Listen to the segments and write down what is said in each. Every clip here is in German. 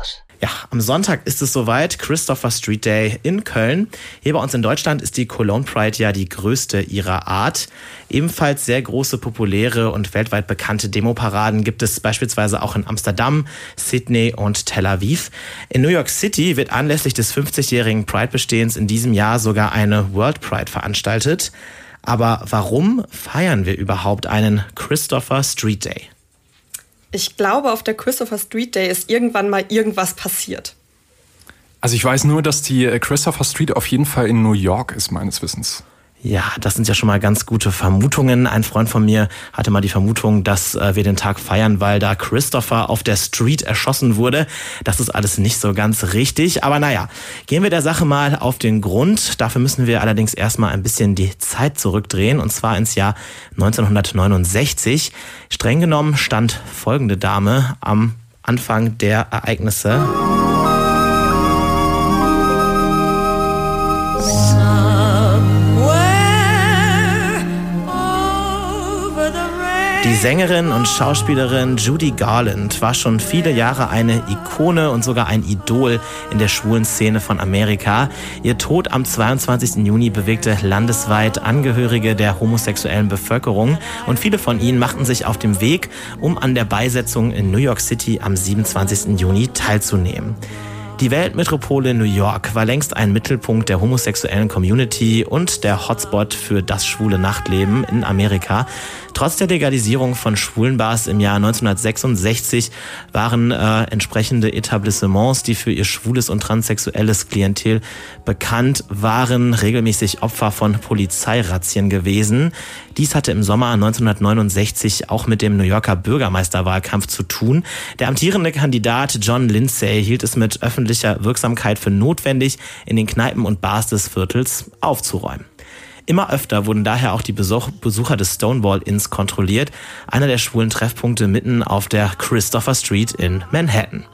Campus. Ja, am Sonntag ist es soweit, Christopher Street Day in Köln. Hier bei uns in Deutschland ist die Cologne Pride ja die größte ihrer Art. Ebenfalls sehr große, populäre und weltweit bekannte Demoparaden gibt es beispielsweise auch in Amsterdam, Sydney und Tel Aviv. In New York City wird anlässlich des 50-jährigen Pride-Bestehens in diesem Jahr sogar eine World Pride veranstaltet. Aber warum feiern wir überhaupt einen Christopher Street Day? Ich glaube, auf der Christopher Street Day ist irgendwann mal irgendwas passiert. Also ich weiß nur, dass die Christopher Street auf jeden Fall in New York ist, meines Wissens. Ja, das sind ja schon mal ganz gute Vermutungen. Ein Freund von mir hatte mal die Vermutung, dass äh, wir den Tag feiern, weil da Christopher auf der Street erschossen wurde. Das ist alles nicht so ganz richtig. Aber naja, gehen wir der Sache mal auf den Grund. Dafür müssen wir allerdings erstmal ein bisschen die Zeit zurückdrehen. Und zwar ins Jahr 1969. Streng genommen stand folgende Dame am Anfang der Ereignisse. Sängerin und Schauspielerin Judy Garland war schon viele Jahre eine Ikone und sogar ein Idol in der schwulen Szene von Amerika. Ihr Tod am 22. Juni bewegte landesweit Angehörige der homosexuellen Bevölkerung und viele von ihnen machten sich auf dem Weg, um an der Beisetzung in New York City am 27. Juni teilzunehmen. Die Weltmetropole New York war längst ein Mittelpunkt der homosexuellen Community und der Hotspot für das schwule Nachtleben in Amerika. Trotz der Legalisierung von Schwulenbars im Jahr 1966 waren äh, entsprechende Etablissements, die für ihr schwules und transsexuelles Klientel bekannt waren, regelmäßig Opfer von Polizeirazzien gewesen. Dies hatte im Sommer 1969 auch mit dem New Yorker Bürgermeisterwahlkampf zu tun. Der amtierende Kandidat John Lindsay hielt es mit öffentlicher Wirksamkeit für notwendig, in den Kneipen und Bars des Viertels aufzuräumen. Immer öfter wurden daher auch die Besucher des Stonewall Inns kontrolliert, einer der schwulen Treffpunkte mitten auf der Christopher Street in Manhattan.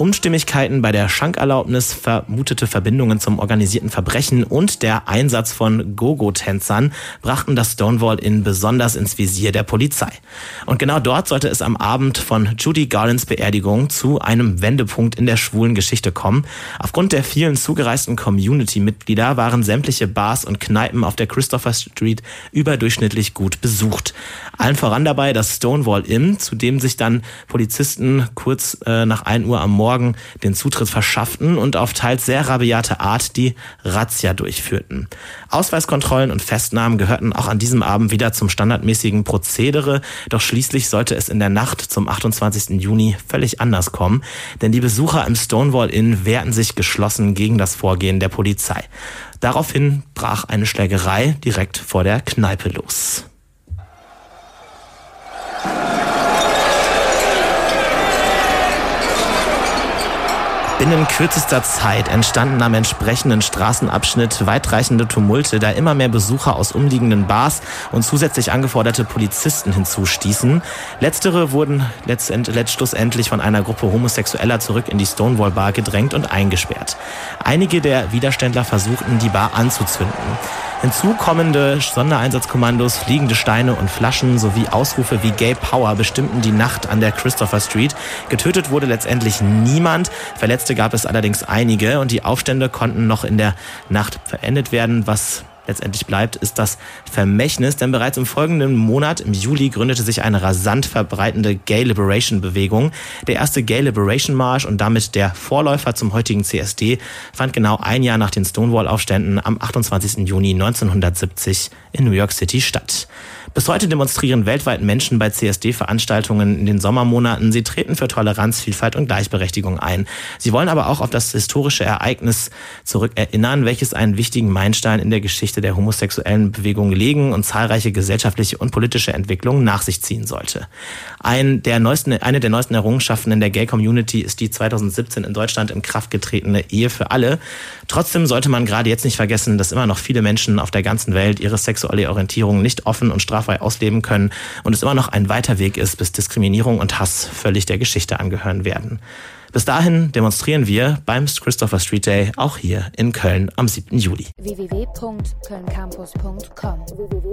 Unstimmigkeiten bei der Schankerlaubnis, vermutete Verbindungen zum organisierten Verbrechen und der Einsatz von Gogo-Tänzern brachten das Stonewall Inn besonders ins Visier der Polizei. Und genau dort sollte es am Abend von Judy Garlands Beerdigung zu einem Wendepunkt in der schwulen Geschichte kommen. Aufgrund der vielen zugereisten Community-Mitglieder waren sämtliche Bars und Kneipen auf der Christopher Street überdurchschnittlich gut besucht. Allen voran dabei das Stonewall Inn, zu dem sich dann Polizisten kurz äh, nach 1 Uhr am Morgen Morgen den Zutritt verschafften und auf teils sehr rabiate Art die Razzia durchführten. Ausweiskontrollen und Festnahmen gehörten auch an diesem Abend wieder zum standardmäßigen Prozedere, doch schließlich sollte es in der Nacht zum 28. Juni völlig anders kommen, denn die Besucher im Stonewall Inn wehrten sich geschlossen gegen das Vorgehen der Polizei. Daraufhin brach eine Schlägerei direkt vor der Kneipe los. Binnen kürzester Zeit entstanden am entsprechenden Straßenabschnitt weitreichende Tumulte, da immer mehr Besucher aus umliegenden Bars und zusätzlich angeforderte Polizisten hinzustießen. Letztere wurden letztendlich von einer Gruppe Homosexueller zurück in die Stonewall Bar gedrängt und eingesperrt. Einige der Widerständler versuchten, die Bar anzuzünden. Hinzukommende Sondereinsatzkommandos, fliegende Steine und Flaschen sowie Ausrufe wie Gay Power bestimmten die Nacht an der Christopher Street. Getötet wurde letztendlich niemand, Verletzte gab es allerdings einige und die Aufstände konnten noch in der Nacht verendet werden, was letztendlich bleibt, ist das Vermächtnis, denn bereits im folgenden Monat, im Juli, gründete sich eine rasant verbreitende Gay Liberation Bewegung. Der erste Gay Liberation Marsch und damit der Vorläufer zum heutigen CSD fand genau ein Jahr nach den Stonewall-Aufständen am 28. Juni 1970 in New York City statt. Bis heute demonstrieren weltweit Menschen bei CSD-Veranstaltungen in den Sommermonaten. Sie treten für Toleranz, Vielfalt und Gleichberechtigung ein. Sie wollen aber auch auf das historische Ereignis zurückerinnern, welches einen wichtigen Meilenstein in der Geschichte der homosexuellen Bewegung legen und zahlreiche gesellschaftliche und politische Entwicklungen nach sich ziehen sollte. Ein der neuesten, eine der neuesten Errungenschaften in der Gay Community ist die 2017 in Deutschland in Kraft getretene Ehe für alle. Trotzdem sollte man gerade jetzt nicht vergessen, dass immer noch viele Menschen auf der ganzen Welt ihre sexuelle Orientierung nicht offen und straffrei ausleben können und es immer noch ein weiter Weg ist, bis Diskriminierung und Hass völlig der Geschichte angehören werden. Bis dahin demonstrieren wir beim Christopher Street Day auch hier in Köln am 7. Juli. www.kölncampus.com www